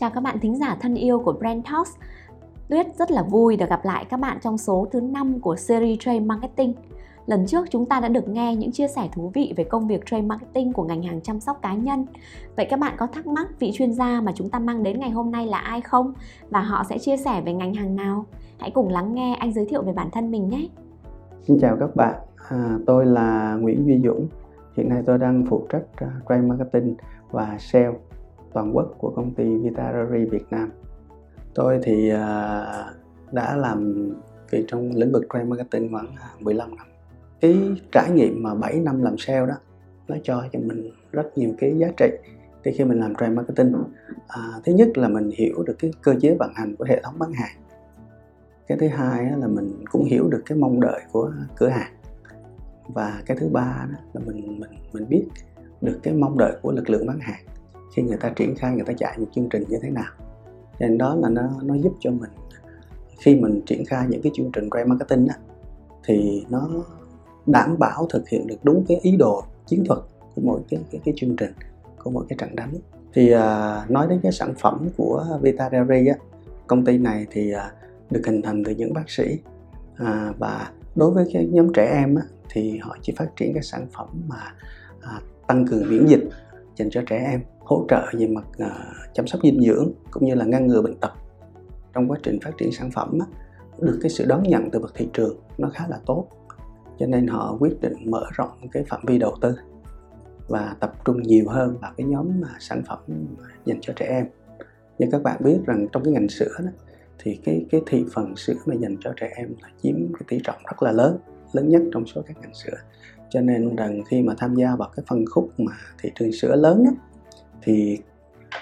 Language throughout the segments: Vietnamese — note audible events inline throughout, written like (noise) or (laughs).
Chào các bạn thính giả thân yêu của Brand Talks. Tuyết rất là vui được gặp lại các bạn trong số thứ 5 của series Trade Marketing. Lần trước chúng ta đã được nghe những chia sẻ thú vị về công việc trade marketing của ngành hàng chăm sóc cá nhân. Vậy các bạn có thắc mắc vị chuyên gia mà chúng ta mang đến ngày hôm nay là ai không? Và họ sẽ chia sẻ về ngành hàng nào? Hãy cùng lắng nghe anh giới thiệu về bản thân mình nhé. Xin chào các bạn, à, tôi là Nguyễn Duy Dũng. Hiện nay tôi đang phụ trách à, trade marketing và sale toàn quốc của công ty Vitarari Việt Nam. Tôi thì à, đã làm việc trong lĩnh vực trade marketing khoảng à, 15 năm. Cái trải nghiệm mà 7 năm làm sale đó nó cho cho mình rất nhiều cái giá trị thì khi mình làm trade marketing. À, thứ nhất là mình hiểu được cái cơ chế vận hành của hệ thống bán hàng. Cái thứ hai là mình cũng hiểu được cái mong đợi của cửa hàng. Và cái thứ ba đó là mình mình mình biết được cái mong đợi của lực lượng bán hàng khi người ta triển khai người ta chạy một chương trình như thế nào. Nên đó là nó nó giúp cho mình. Khi mình triển khai những cái chương trình brand marketing á thì nó đảm bảo thực hiện được đúng cái ý đồ chiến thuật của mỗi cái cái, cái chương trình của mỗi cái trận đánh. Thì à, nói đến cái sản phẩm của Vita Dairy á công ty này thì à, được hình thành từ những bác sĩ. À, và đối với cái nhóm trẻ em á, thì họ chỉ phát triển cái sản phẩm mà à, tăng cường miễn dịch dành cho trẻ em hỗ trợ về mặt à, chăm sóc dinh dưỡng cũng như là ngăn ngừa bệnh tật trong quá trình phát triển sản phẩm được cái sự đón nhận từ bậc thị trường nó khá là tốt. Cho nên họ quyết định mở rộng cái phạm vi đầu tư và tập trung nhiều hơn vào cái nhóm à, sản phẩm dành cho trẻ em. Như các bạn biết rằng trong cái ngành sữa đó, thì cái cái thị phần sữa mà dành cho trẻ em là chiếm cái tỷ trọng rất là lớn lớn nhất trong số các ngành sữa. Cho nên rằng khi mà tham gia vào cái phân khúc mà thị trường sữa lớn đó, thì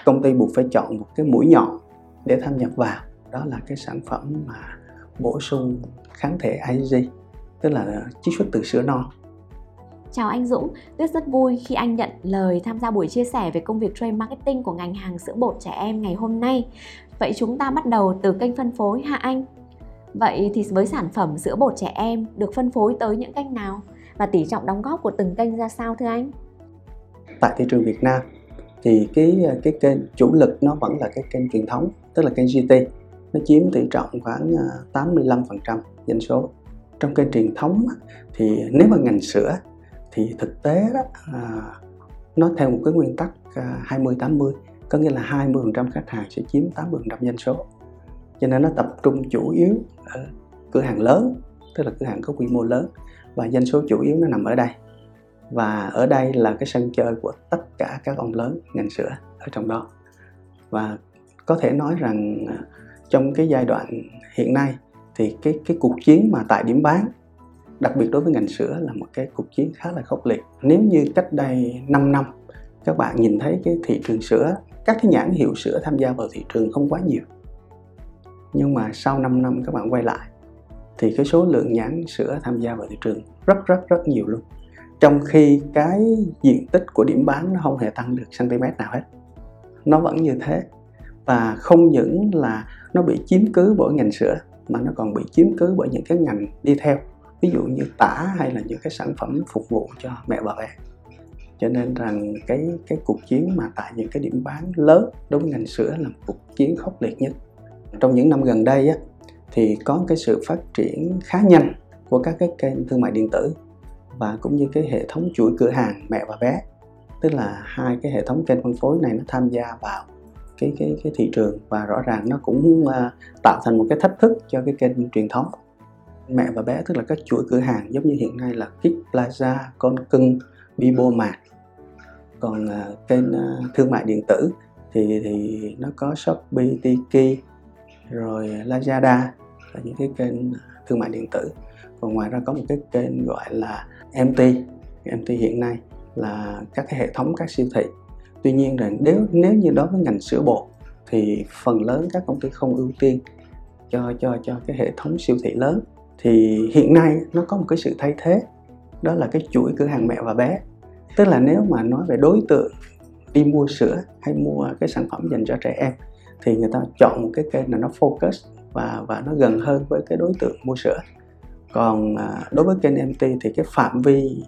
công ty buộc phải chọn một cái mũi nhọn để tham nhập vào đó là cái sản phẩm mà bổ sung kháng thể IgG tức là trích xuất từ sữa non Chào anh Dũng, Tuyết rất vui khi anh nhận lời tham gia buổi chia sẻ về công việc trade marketing của ngành hàng sữa bột trẻ em ngày hôm nay. Vậy chúng ta bắt đầu từ kênh phân phối hạ anh. Vậy thì với sản phẩm sữa bột trẻ em được phân phối tới những kênh nào và tỷ trọng đóng góp của từng kênh ra sao thưa anh? Tại thị trường Việt Nam thì cái à, cái kênh chủ lực nó vẫn là cái kênh truyền thống, tức là kênh GT. Nó chiếm tỷ trọng khoảng à, 85% doanh số. Trong kênh truyền thống thì nếu mà ngành sữa thì thực tế đó, à, nó theo một cái nguyên tắc à, 20 80 có nghĩa là 20% khách hàng sẽ chiếm 80% doanh số. Cho nên nó tập trung chủ yếu ở cửa hàng lớn tức là cửa hàng có quy mô lớn và doanh số chủ yếu nó nằm ở đây và ở đây là cái sân chơi của tất cả các ông lớn ngành sữa ở trong đó. Và có thể nói rằng à, trong cái giai đoạn hiện nay thì cái cái cuộc chiến mà tại điểm bán, đặc biệt đối với ngành sữa là một cái cuộc chiến khá là khốc liệt. Nếu như cách đây 5 năm, các bạn nhìn thấy cái thị trường sữa, các cái nhãn hiệu sữa tham gia vào thị trường không quá nhiều. Nhưng mà sau 5 năm các bạn quay lại, thì cái số lượng nhãn sữa tham gia vào thị trường rất rất rất nhiều luôn trong khi cái diện tích của điểm bán nó không hề tăng được cm nào hết nó vẫn như thế. Và không những là nó bị chiếm cứ bởi ngành sữa mà nó còn bị chiếm cứ bởi những cái ngành đi theo. Ví dụ như tả hay là những cái sản phẩm phục vụ cho mẹ và bé. Cho nên rằng cái cái cuộc chiến mà tại những cái điểm bán lớn đối với ngành sữa là một cuộc chiến khốc liệt nhất. Trong những năm gần đây á, thì có cái sự phát triển khá nhanh của các cái kênh thương mại điện tử và cũng như cái hệ thống chuỗi cửa hàng mẹ và bé. Tức là hai cái hệ thống kênh phân phối này nó tham gia vào cái cái cái thị trường và rõ ràng nó cũng uh, tạo thành một cái thách thức cho cái kênh truyền thống. Mẹ và bé tức là các chuỗi cửa hàng giống như hiện nay là Kids Plaza, Con Cưng, Bibo Mart. Còn uh, kênh uh, thương mại điện tử thì thì nó có Shopee, Tiki rồi Lazada là những cái kênh thương mại điện tử còn ngoài ra có một cái kênh gọi là MT MT hiện nay là các cái hệ thống, các siêu thị. Tuy nhiên rằng nếu nếu như đối với ngành sữa bột thì phần lớn các công ty không ưu tiên cho cho cho cái hệ thống siêu thị lớn. Thì hiện nay nó có một cái sự thay thế, đó là cái chuỗi cửa hàng mẹ và bé. Tức là nếu mà nói về đối tượng đi mua sữa hay mua cái sản phẩm dành cho trẻ em thì người ta chọn một cái kênh là nó focus và và nó gần hơn với cái đối tượng mua sữa còn à, đối với kênh MT thì cái phạm vi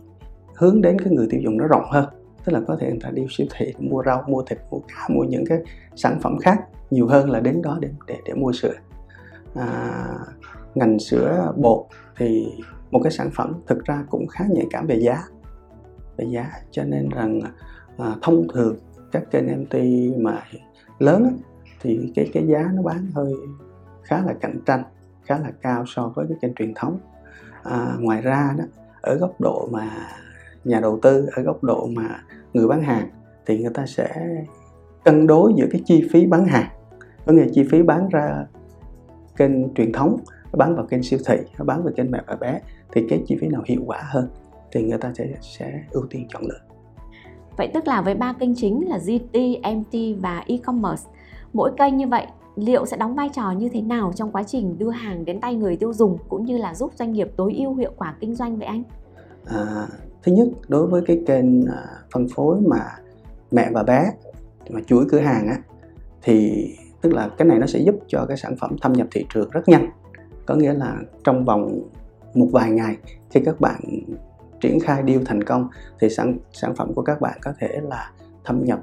hướng đến cái người tiêu dùng nó rộng hơn. Tức là có thể người ta đi siêu thị mua rau mua thịt mua cá mua những cái sản phẩm khác nhiều hơn là đến đó để để, để mua sữa. À, ngành sữa bột thì một cái sản phẩm thực ra cũng khá nhạy cảm về giá về giá. Cho nên rằng à, thông thường các kênh MT mà lớn á, thì cái cái giá nó bán hơi khá là cạnh tranh khá là cao so với cái kênh truyền thống. À, ngoài ra đó ở góc độ mà nhà đầu tư ở góc độ mà người bán hàng thì người ta sẽ cân đối giữa cái chi phí bán hàng có nghĩa chi phí bán ra kênh truyền thống bán vào kênh siêu thị bán vào kênh mẹ và bé thì cái chi phí nào hiệu quả hơn thì người ta sẽ sẽ ưu tiên chọn lựa. Vậy tức là với ba kênh chính là GT, MT và e-commerce mỗi kênh như vậy liệu sẽ đóng vai trò như thế nào trong quá trình đưa hàng đến tay người tiêu dùng cũng như là giúp doanh nghiệp tối ưu hiệu quả kinh doanh vậy anh? À, thứ nhất đối với cái kênh à, phân phối mà mẹ và bé mà chuỗi cửa hàng á thì tức là cái này nó sẽ giúp cho cái sản phẩm thâm nhập thị trường rất nhanh có nghĩa là trong vòng một vài ngày khi các bạn triển khai deal thành công thì sản sản phẩm của các bạn có thể là thâm nhập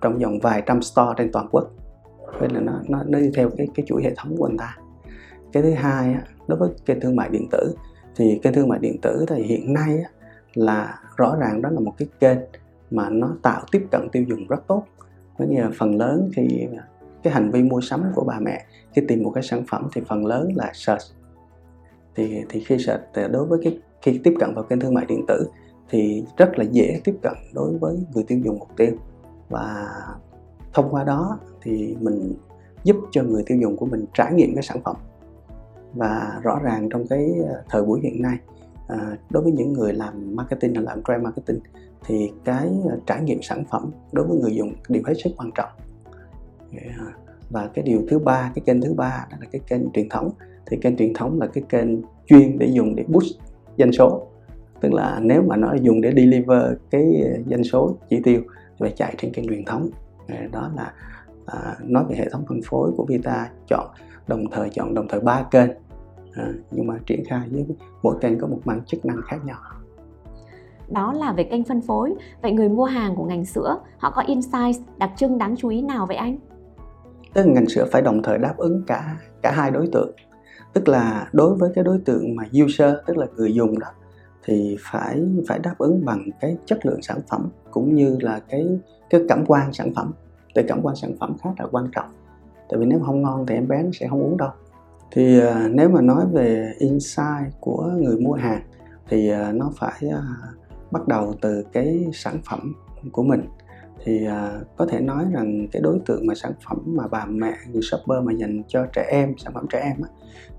trong vòng vài trăm store trên toàn quốc vậy là nó nó nó đi theo cái cái chuỗi hệ thống của anh ta. Cái thứ hai á, đối với kênh thương mại điện tử thì kênh thương mại điện tử thì hiện nay á, là rõ ràng đó là một cái kênh mà nó tạo tiếp cận tiêu dùng rất tốt. Có nghĩa là phần lớn khi cái hành vi mua sắm của bà mẹ khi tìm một cái sản phẩm thì phần lớn là search. Thì thì khi search thì đối với cái khi tiếp cận vào kênh thương mại điện tử thì rất là dễ tiếp cận đối với người tiêu dùng mục tiêu. Và thông qua đó thì mình giúp cho người tiêu dùng của mình trải nghiệm cái sản phẩm. Và rõ ràng trong cái ờ, thời buổi hiện nay à, đối với những người làm marketing hay làm trade marketing thì cái ờ, trải nghiệm sản phẩm đối với người dùng điều hết sức quan trọng. Và cái điều thứ ba cái kênh thứ ba đó là cái kênh truyền thống. Thì kênh truyền thống là cái kênh chuyên để dùng để boost doanh số. Tức là nếu mà nó dùng để deliver cái doanh số chỉ tiêu thì phải chạy trên kênh truyền thống đó là à, nói về hệ thống phân phối của Vita chọn đồng thời chọn đồng thời ba kênh à, nhưng mà triển khai với mỗi kênh có một mang chức năng khác nhau. Đó là về kênh phân phối. Vậy người mua hàng của ngành sữa họ có insight đặc trưng đáng chú ý nào vậy anh? Tức là ngành sữa phải đồng thời đáp ứng cả cả hai đối tượng. Tức là đối với cái đối tượng mà user tức là người dùng đó thì phải phải đáp ứng bằng cái chất lượng sản phẩm cũng như là cái cái cảm quan sản phẩm. Tại cảm quan sản phẩm khá là quan trọng. Tại vì nếu không ngon thì em bé nó sẽ không uống đâu. Thì uh, nếu mà nói về insight của người mua hàng thì uh, nó phải uh, bắt đầu từ cái sản phẩm của mình. Thì uh, có thể nói rằng cái đối tượng mà sản phẩm mà bà mẹ người shopper mà dành cho trẻ em sản phẩm trẻ em á,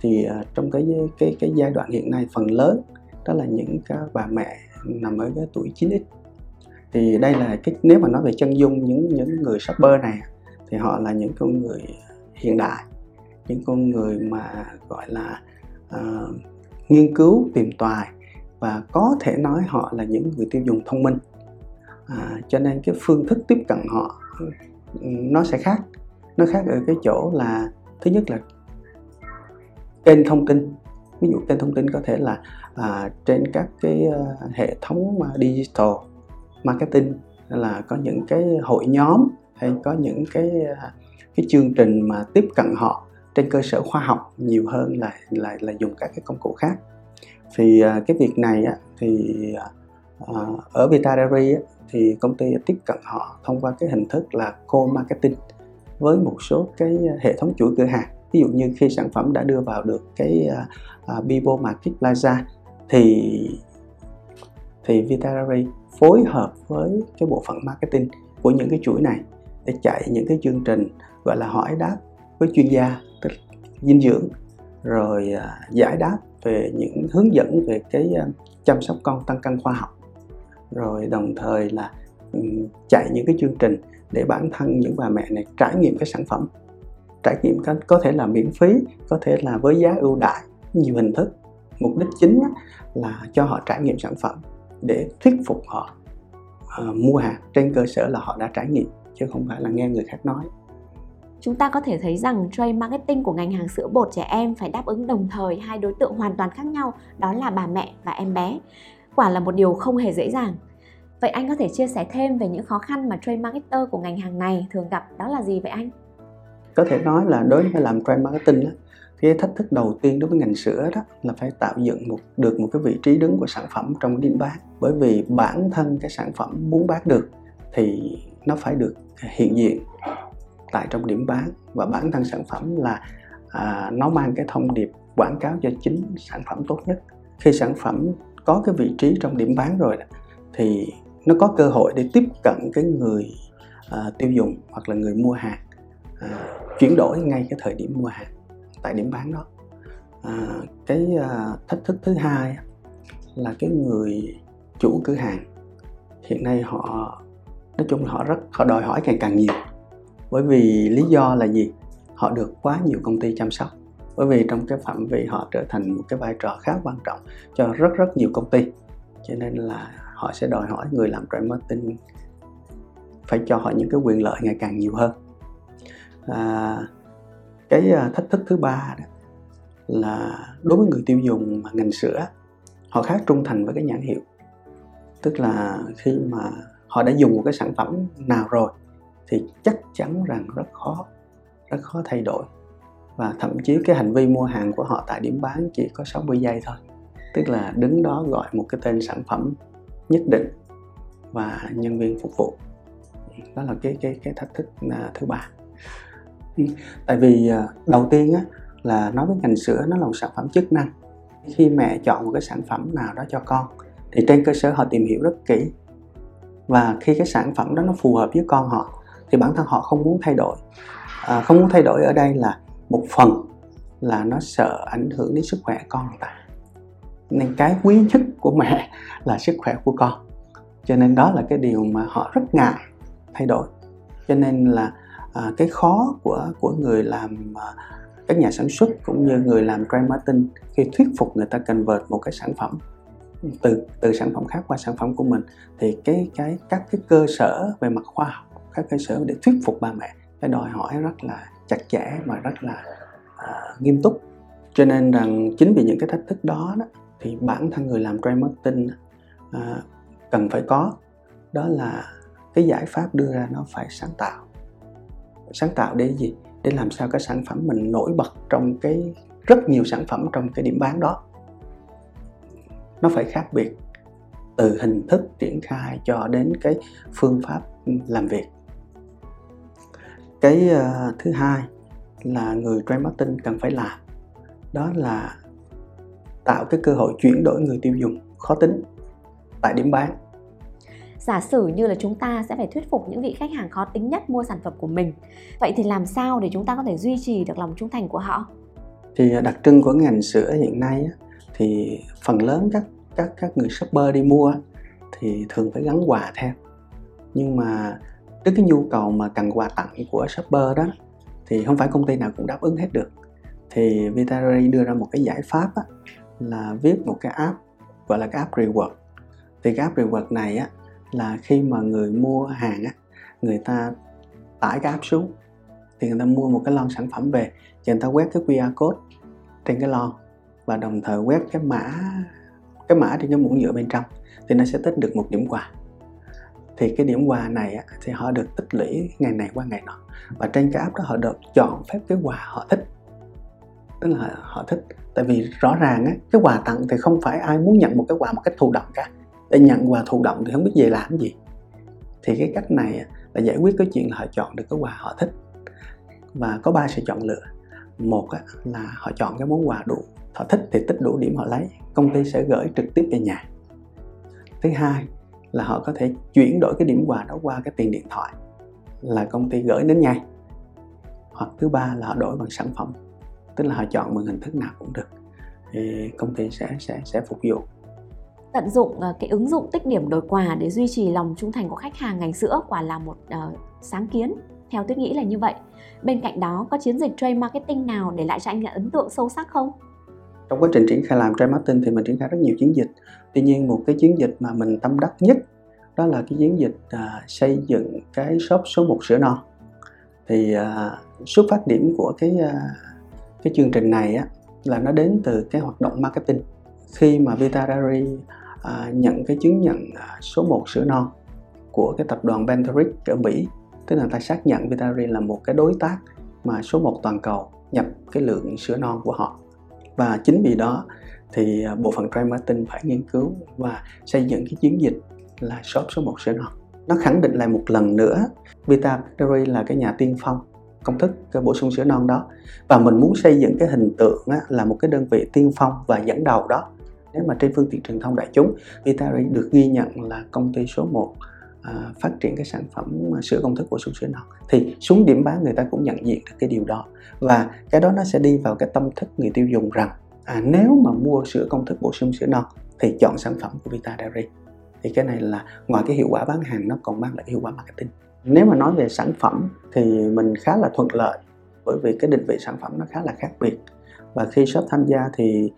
thì uh, trong cái cái cái giai đoạn hiện nay phần lớn đó là những cái bà mẹ nằm ở cái tuổi 9x thì đây là cái nếu mà nói về chân dung những những người shopper này thì họ là những con người hiện đại những con người mà gọi là uh, nghiên cứu tìm tòi và có thể nói họ là những người tiêu dùng thông minh. À, cho nên cái phương thức tiếp cận họ nó sẽ khác. Nó khác ở cái chỗ là thứ nhất là kênh thông tin ví dụ kênh thông tin có thể là à, trên các cái uh, hệ thống mà digital marketing là có những cái hội nhóm hay có những cái à, cái chương trình mà tiếp cận họ trên cơ sở khoa học nhiều hơn là là là dùng các cái công cụ khác. Thì à, cái việc này á, thì ở Vita Diary á, thì công ty tiếp cận họ thông qua cái hình thức là co-marketing với một số cái hệ thống chuỗi cửa hàng ví dụ như khi sản phẩm đã đưa vào được cái uh, Bibo Market Plaza thì thì Vitalary phối hợp với cái bộ phận marketing của những cái chuỗi này để chạy những cái chương trình gọi là hỏi đáp với chuyên gia tức dinh dưỡng rồi uh, giải đáp về những hướng dẫn về cái uh, chăm sóc con tăng cân khoa học rồi đồng thời là um, chạy những cái chương trình để bản thân những bà mẹ này trải nghiệm cái sản phẩm trải nghiệm có thể là miễn phí có thể là với giá ưu đãi nhiều hình thức. Mục đích chính là cho họ trải nghiệm sản phẩm để thuyết phục họ uh, mua hàng trên cơ sở là họ đã trải nghiệm chứ không phải là nghe người khác nói. Chúng ta có thể thấy rằng trade marketing của ngành hàng sữa bột trẻ em phải đáp ứng đồng thời hai đối tượng hoàn toàn khác nhau đó là bà mẹ và em bé. Quả là một điều không hề dễ dàng. Vậy anh có thể chia sẻ thêm về những khó khăn mà trade marketer của ngành hàng này thường gặp đó là gì vậy anh? Có thể nói là đối với làm brand marketing á, cái thách thức đầu tiên đối với ngành sữa đó là phải tạo dựng một được một cái vị trí đứng của sản phẩm trong điểm bán. Bởi vì bản thân cái sản phẩm muốn bán được thì nó phải được hiện diện tại trong điểm bán. Và bản thân sản phẩm là à, nó mang cái thông điệp quảng cáo cho chính sản phẩm tốt nhất. Khi sản phẩm có cái vị trí trong điểm bán rồi thì nó có cơ hội để tiếp cận cái người à, tiêu dùng hoặc là người mua hàng chuyển đổi ngay cái thời điểm mua hàng tại điểm bán đó. À, cái à, thách thức thứ hai là cái người chủ cửa hàng hiện nay họ nói chung là họ rất họ đòi hỏi càng càng nhiều. Bởi vì lý do là gì? Họ được quá nhiều công ty chăm sóc. Bởi vì trong cái phạm vi họ trở thành một cái vai trò khá quan trọng cho rất rất nhiều công ty. Cho nên là họ sẽ đòi hỏi người làm trade marketing phải cho họ những cái quyền lợi ngày càng nhiều hơn à, cái à, thách thức thứ ba đó là đối với người tiêu dùng mà ngành sữa họ khá trung thành với cái nhãn hiệu. Tức là khi mà họ đã dùng một cái sản phẩm nào rồi thì chắc chắn rằng rất khó rất khó thay đổi. Và thậm chí cái hành vi mua hàng của họ tại điểm bán chỉ có 60 giây thôi. Tức là đứng đó gọi một cái tên sản phẩm nhất định và nhân viên phục vụ. Đó là cái cái cái thách thức à, thứ ba tại vì à, đầu tiên á, là nói với ngành sữa nó là một sản phẩm chức năng. Khi mẹ chọn một cái sản phẩm nào đó cho con thì trên cơ sở họ tìm hiểu rất kỹ. Và khi cái sản phẩm đó nó phù hợp với con họ thì bản thân họ không muốn thay đổi. À, không muốn thay đổi ở đây là một phần là nó sợ ảnh hưởng đến sức khỏe con người ta. Nên cái quý nhất của mẹ (laughs) là sức khỏe của con. Cho nên đó là cái điều mà họ rất ngại thay đổi. Cho nên là à, cái khó của của người làm à, các nhà sản xuất cũng như người làm brand marketing khi thuyết phục người ta convert một cái sản phẩm từ từ sản phẩm khác qua sản phẩm của mình thì cái cái các cái cơ sở về mặt khoa học các cơ sở để thuyết phục ba mẹ cái đòi hỏi rất là chặt chẽ và rất là uh, nghiêm túc. Cho nên rằng chính vì những cái thách thức đó, đó thì bản thân người làm brand marketing uh, cần phải có. Đó là cái giải pháp đưa ra nó phải sáng tạo sáng tạo để gì? Để làm sao cái sản phẩm mình nổi bật trong cái rất nhiều sản phẩm trong cái điểm bán đó. Nó phải khác biệt từ hình thức triển khai cho đến cái phương pháp làm việc. Cái uh, thứ hai là người brand marketing cần phải làm. Đó là tạo cái cơ hội chuyển đổi người tiêu dùng khó tính tại điểm bán giả sử như là chúng ta sẽ phải thuyết phục những vị khách hàng khó tính nhất mua sản phẩm của mình vậy thì làm sao để chúng ta có thể duy trì được lòng trung thành của họ? Thì à, đặc trưng của ngành sữa hiện nay thì phần lớn các các các người shopper đi mua thì thường phải gắn quà theo. Nhưng mà trước cái nhu cầu mà cần quà tặng của shopper đó thì không phải công ty nào cũng đáp ứng hết được. Thì Vitari đưa ra một cái giải pháp á, là viết một cái app gọi là cái app reward thì cái app reward này á là khi mà người mua hàng á người ta tải cái app xuống thì người ta mua một cái lon sản phẩm về thì người ta quét cái QR code trên cái lon và đồng thời quét cái mã cái mã trên cái muỗng nhựa bên trong thì nó sẽ tích được một điểm quà. Thì cái điểm quà này á, thì họ được tích lũy ngày này qua ngày nọ và trên cái app đó họ được chọn phép cái quà họ thích. Tức là họ thích tại vì rõ ràng á, cái quà tặng thì không phải ai muốn nhận một cái quà một cách thụ động cả để nhận quà thụ động thì không biết về làm gì. Thì cái cách này là giải quyết cái chuyện là họ chọn được cái quà họ thích. Và có ba sự chọn lựa. Một là họ chọn cái món quà đủ, họ thích thì tích đủ điểm họ lấy, công ty sẽ gửi trực tiếp về nhà. Thứ hai là họ có thể chuyển đổi cái điểm quà đó qua cái tiền điện thoại là công ty gửi đến ngay. Hoặc thứ ba là họ đổi bằng sản phẩm, tức là họ chọn bằng hình thức nào cũng được. Thì công ty sẽ sẽ sẽ phục vụ tận dụng uh, cái ứng dụng tích điểm đổi quà để duy trì lòng trung thành của khách hàng ngành sữa quả là một uh, sáng kiến. Theo tuyết nghĩ là như vậy. Bên cạnh đó có chiến dịch trade marketing nào để lại cho anh ấn tượng sâu sắc không? Trong quá trình triển khai làm trade marketing thì mình triển khai rất nhiều chiến dịch. Tuy nhiên một cái chiến dịch mà mình tâm đắc nhất đó là cái chiến dịch uh, xây dựng cái shop số 1 sữa non thì uh, xuất phát điểm của cái uh, cái chương trình này á là nó đến từ cái hoạt động marketing. Khi mà Vita Dairy à, nhận cái chứng nhận à, số 1 sữa non của cái tập đoàn Benteric ở Mỹ. Tức là ta xác nhận Vitarin là một cái đối tác mà số 1 toàn cầu nhập cái lượng sữa non của họ. Và chính vì đó thì à, bộ phận trade marketing phải nghiên cứu và xây dựng cái chiến dịch là shop số 1 sữa non. Nó khẳng định lại một lần nữa Vita Factory là cái nhà tiên phong công thức cái bổ sung sữa non đó. Và mình muốn xây dựng cái hình tượng á, là một cái đơn vị tiên phong và dẫn đầu đó nếu mà trên phương tiện truyền thông đại chúng Vitari được ghi nhận là công ty số 1 à, phát triển cái sản phẩm à, sữa công thức bổ sung sữa non thì xuống điểm bán người ta cũng nhận diện được cái điều đó. Và cái đó nó sẽ đi vào cái tâm thức người tiêu dùng rằng à, nếu mà mua sữa công thức bổ sung sữa non thì chọn sản phẩm của Vita Dairy. Thì cái này là ngoài cái hiệu quả bán hàng nó còn mang lại hiệu quả marketing. Nếu mà nói về sản phẩm thì mình khá là thuận lợi bởi vì cái định vị sản phẩm nó khá là khác biệt. Và khi shop tham gia thì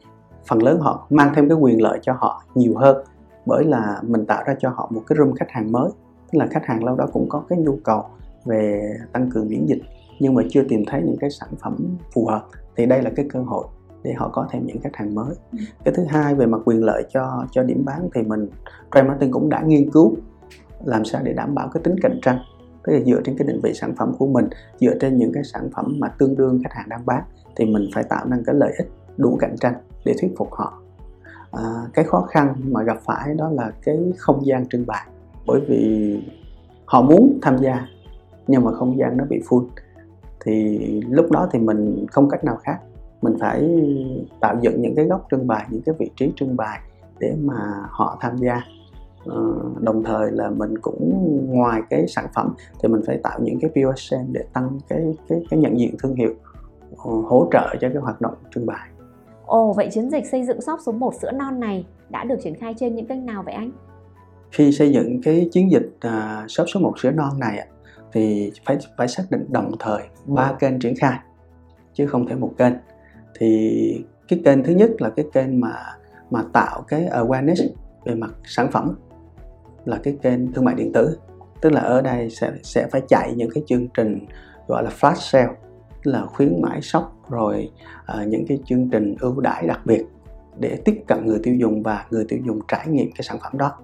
phần lớn họ mang thêm cái quyền lợi cho họ nhiều hơn bởi là mình tạo ra cho họ một cái room khách hàng mới. Tức là khách hàng lâu đó cũng có cái nhu cầu về tăng cường miễn dịch nhưng mà chưa tìm thấy những cái sản phẩm phù hợp thì đây là cái cơ hội để họ có thêm những khách hàng mới. Ừ. cái thứ hai về mặt quyền lợi cho cho điểm bán thì mình Trade Martin cũng đã nghiên cứu làm sao để đảm bảo cái tính cạnh tranh. Tức là dựa trên cái định vị sản phẩm của mình dựa trên những cái sản phẩm mà tương đương khách hàng đang bán thì mình phải tạo nên cái lợi ích đủ cạnh tranh để thuyết phục họ. À, cái khó khăn mà gặp phải đó là cái không gian trưng bày. Bởi vì họ muốn tham gia nhưng mà không gian nó bị full. Thì lúc đó thì mình không cách nào khác. Mình phải tạo dựng những cái góc trưng bày những cái vị trí trưng bày để mà họ tham gia. Ờ, đồng thời là mình cũng ngoài cái sản phẩm thì mình phải tạo những cái POSM để tăng cái cái cái nhận diện thương hiệu ờ, hỗ trợ cho cái hoạt động trưng bày. Ồ, vậy chiến dịch xây dựng shop số 1 sữa non này đã được triển khai trên những kênh nào vậy anh? Khi xây dựng cái chiến dịch uh, shop số 1 sữa non này thì phải phải xác định đồng thời ba kênh triển khai chứ không thể một kênh. Thì cái kênh thứ nhất là cái kênh mà mà tạo cái awareness về mặt sản phẩm là cái kênh thương mại điện tử tức là ở đây sẽ sẽ phải chạy những cái chương trình gọi là flash sale là khuyến mãi sốc rồi à, những cái chương trình ưu đãi đặc biệt để tiếp cận người tiêu dùng và người tiêu dùng trải nghiệm cái sản phẩm đó.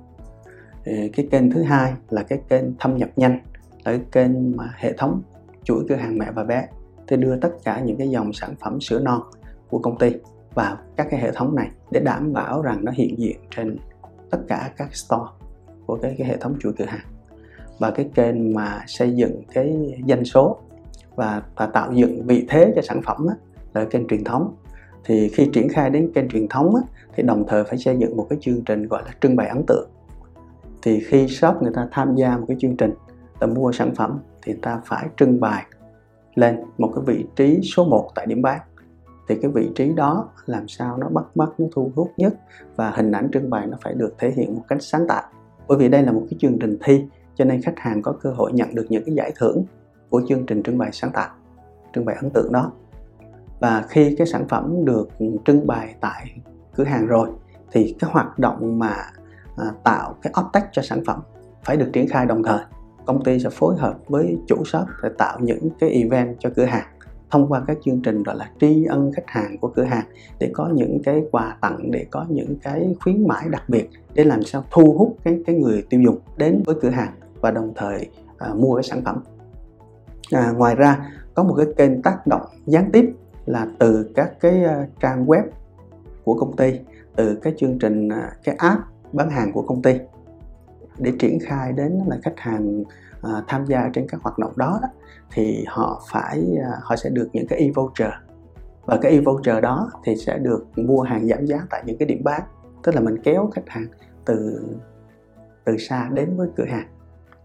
Cái kênh thứ hai là cái kênh thâm nhập nhanh là cái kênh mà hệ thống chuỗi cửa hàng mẹ và bé thì đưa tất cả những cái dòng sản phẩm sữa non của công ty vào các cái hệ thống này để đảm bảo rằng nó hiện diện trên tất cả các store của cái, cái hệ thống chuỗi cửa hàng. Và cái kênh mà xây dựng cái doanh số và và tạo dựng vị thế cho sản phẩm á, là kênh truyền thống. Thì khi triển khai đến kênh truyền thống á, thì đồng thời phải xây dựng một cái chương trình gọi là trưng bày ấn tượng. Thì khi shop người ta tham gia một cái chương trình ta mua sản phẩm thì ta phải trưng bày lên một cái vị trí số 1 tại điểm bán. Thì cái vị trí đó làm sao nó bắt mắt nó thu hút nhất và hình ảnh trưng bày nó phải được thể hiện một cách sáng tạo. Bởi vì đây là một cái chương trình thi cho nên khách hàng có cơ hội nhận được những cái giải thưởng của chương trình trưng bày sáng tạo trưng bày ấn tượng đó. Và khi cái sản phẩm được trưng bày tại cửa hàng rồi thì cái hoạt động mà à, tạo cái optech cho sản phẩm phải được triển khai đồng thời. Công ty sẽ phối hợp với chủ shop để tạo những cái event cho cửa hàng thông qua các chương trình gọi là tri ân khách hàng của cửa hàng để có những cái quà tặng để có những cái khuyến mãi đặc biệt để làm sao thu hút cái cái người tiêu dùng đến với cửa hàng và đồng thời à, mua cái sản phẩm à, ngoài ra có một cái kênh tác động gián tiếp là từ các cái à, trang web của công ty từ cái chương trình à, cái app bán hàng của công ty để triển khai đến là khách hàng à, tham gia trên các hoạt động đó, đó thì họ phải à, họ sẽ được những cái e-voucher. Và cái e-voucher đó thì sẽ được mua hàng giảm giá tại những cái điểm bán. Tức là mình kéo khách hàng từ từ xa đến với cửa hàng.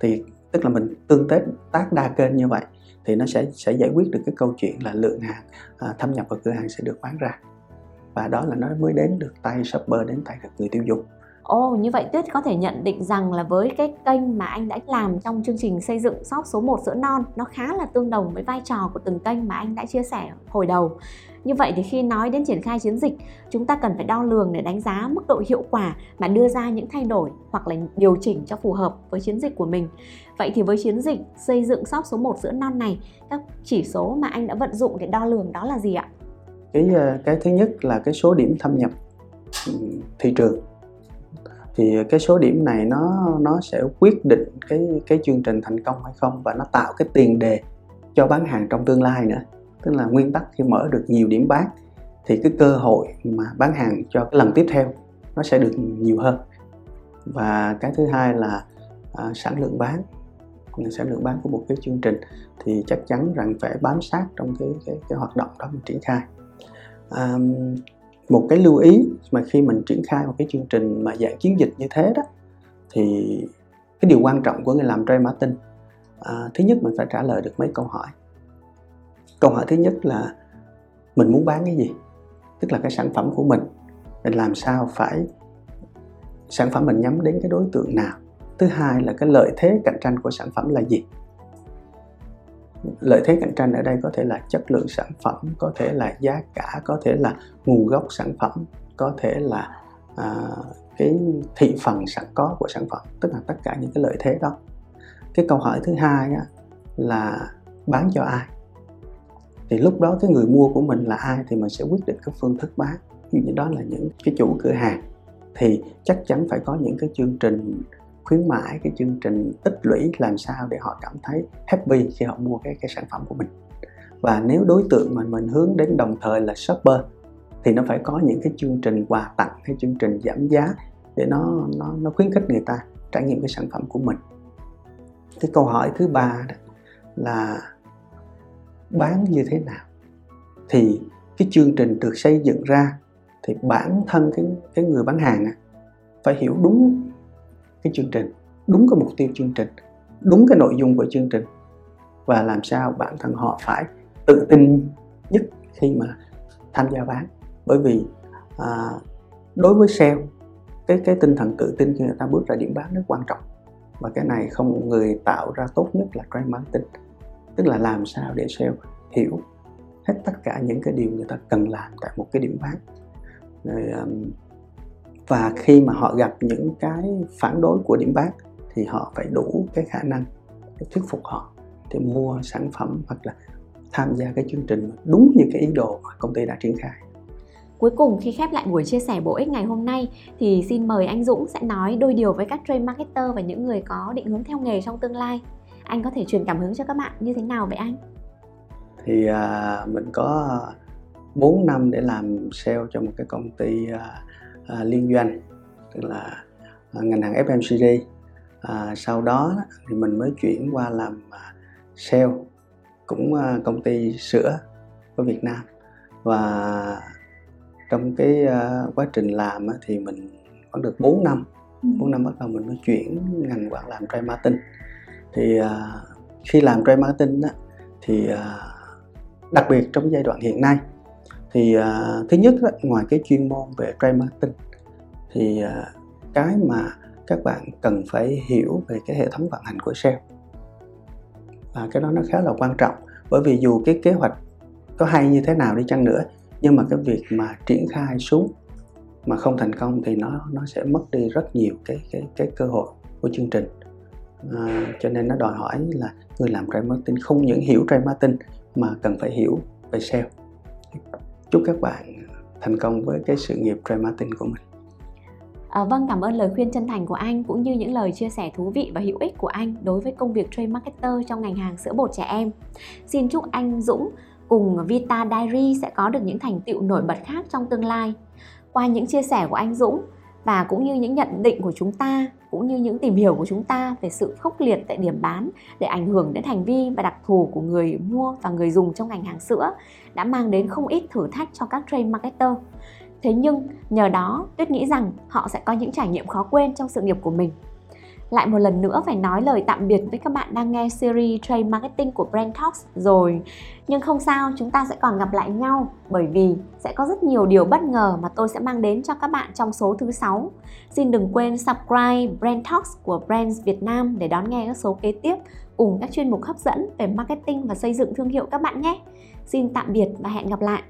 Thì tức là mình tương tác tác đa kênh như vậy thì nó sẽ sẽ giải quyết được cái câu chuyện là lượng hàng à, thâm nhập vào cửa hàng sẽ được bán ra và đó là nó mới đến được tay shopper đến tay được người tiêu dùng Ồ, oh, như vậy Tuyết có thể nhận định rằng là với cái kênh mà anh đã làm trong chương trình xây dựng shop số 1 sữa non nó khá là tương đồng với vai trò của từng kênh mà anh đã chia sẻ hồi đầu. Như vậy thì khi nói đến triển khai chiến dịch, chúng ta cần phải đo lường để đánh giá mức độ hiệu quả mà đưa ra những thay đổi hoặc là điều chỉnh cho phù hợp với chiến dịch của mình. Vậy thì với chiến dịch xây dựng shop số 1 giữa non này, các chỉ số mà anh đã vận dụng để đo lường đó là gì ạ? Cái ờ, cái thứ nhất là cái số điểm thâm nhập thị trường thì cái số điểm này nó nó sẽ quyết định cái cái chương trình thành công hay không và nó tạo cái tiền đề cho bán hàng trong tương lai nữa tức là nguyên tắc khi mở được nhiều điểm bán thì cái cơ hội mà bán hàng cho cái lần tiếp theo nó sẽ được nhiều hơn. Và cái thứ hai là à, sản lượng bán sản lượng bán của một cái chương trình thì chắc chắn rằng phải bám sát trong cái cái, cái hoạt động đó mình triển khai. À, một cái lưu ý mà khi mình triển khai một cái chương trình mà dạng chiến dịch như thế đó thì cái điều quan trọng của người làm trade marketing à, thứ nhất mình phải trả lời được mấy câu hỏi câu hỏi thứ nhất là mình muốn bán cái gì? Tức là cái sản phẩm của mình. Mình làm sao phải sản phẩm mình nhắm đến cái đối tượng nào? Thứ hai là cái lợi thế cạnh tranh của sản phẩm là gì? Lợi thế cạnh tranh ở đây có thể là chất lượng sản phẩm có thể là giá cả có thể là nguồn gốc sản phẩm có thể là à, cái thị phần sẵn có của sản phẩm. Tức là tất cả những cái lợi thế đó. Cái câu hỏi thứ hai á, là bán cho ai? Thì lúc đó cái người mua của mình là ai thì mình sẽ quyết định cái phương thức bán. Ví dụ như đó là những cái chủ cửa hàng. Thì chắc chắn phải có những cái chương trình khuyến mãi, cái chương trình tích lũy làm sao để họ cảm thấy happy khi họ mua cái cái sản phẩm của mình. Và nếu đối tượng mà mình hướng đến đồng thời là shopper thì nó phải có những cái chương trình quà tặng hay chương trình giảm giá để nó nó nó khuyến khích người ta trải nghiệm cái sản phẩm của mình. Cái câu hỏi thứ ba đó là bán như thế nào. Thì cái chương trình được xây dựng ra thì bản thân cái cái người bán hàng phải hiểu đúng cái chương trình đúng cái mục tiêu chương trình đúng cái nội dung của chương trình. Và làm sao bản thân họ phải tự tin nhất khi mà tham gia bán. Bởi vì à, đối với sale cái cái tinh thần tự tin khi người ta bước ra điểm bán rất quan trọng. Và cái này không người tạo ra tốt nhất là brand marketing tức là làm sao để sale hiểu hết tất cả những cái điều người ta cần làm tại một cái điểm bán rồi um, và khi mà họ gặp những cái phản đối của điểm bán thì họ phải đủ cái khả năng để thuyết phục họ để mua sản phẩm hoặc là tham gia cái chương trình đúng như cái ý đồ mà công ty đã triển khai Cuối cùng, khi khép lại buổi chia sẻ bổ ích ngày hôm nay, thì xin mời anh Dũng sẽ nói đôi điều với các trade marketer và những người có định hướng theo nghề trong tương lai. Anh có thể truyền cảm hứng cho các bạn như thế nào vậy anh? Thì à, mình có 4 năm để làm sale cho một cái công ty à, à, liên doanh tức là à, ngành hàng FMCG à, sau đó thì mình mới chuyển qua làm à, sale cũng à, công ty sữa của Việt Nam và trong cái uh, quá trình làm thì mình khoảng được 4 năm 4 ừ. năm bắt đầu mình mới chuyển ngành qua làm trade marketing thì uh, khi làm trade marketing á, thì uh, đặc biệt trong giai đoạn hiện nay thì uh, thứ nhất đó, ngoài cái chuyên môn về trade marketing thì uh, cái mà các bạn cần phải hiểu về cái hệ thống vận hành của sale. Và cái đó nó khá là quan trọng bởi vì dù cái kế hoạch có hay như thế nào đi chăng nữa nhưng mà cái việc mà triển khai xuống mà không thành công thì nó nó sẽ mất đi rất nhiều cái cái cái cơ hội của chương trình à, cho nên nó đòi hỏi là người làm trade marketing không những hiểu trade marketing mà cần phải hiểu về sale chúc các bạn thành công với cái sự nghiệp trade marketing của mình À, vâng, cảm ơn lời khuyên chân thành của anh cũng như những lời chia sẻ thú vị và hữu ích của anh đối với công việc trade marketer trong ngành hàng sữa bột trẻ em. Xin chúc anh Dũng cùng Vita Diary sẽ có được những thành tựu nổi bật khác trong tương lai. Qua những chia sẻ của anh Dũng và cũng như những nhận định của chúng ta, cũng như những tìm hiểu của chúng ta về sự khốc liệt tại điểm bán để ảnh hưởng đến hành vi và đặc thù của người mua và người dùng trong ngành hàng sữa đã mang đến không ít thử thách cho các trade marketer. Thế nhưng nhờ đó, Tuyết nghĩ rằng họ sẽ có những trải nghiệm khó quên trong sự nghiệp của mình lại một lần nữa phải nói lời tạm biệt với các bạn đang nghe series Trade Marketing của Brand Talks rồi. Nhưng không sao, chúng ta sẽ còn gặp lại nhau bởi vì sẽ có rất nhiều điều bất ngờ mà tôi sẽ mang đến cho các bạn trong số thứ 6. Xin đừng quên subscribe Brand Talks của Brands Việt Nam để đón nghe các số kế tiếp cùng các chuyên mục hấp dẫn về marketing và xây dựng thương hiệu các bạn nhé. Xin tạm biệt và hẹn gặp lại.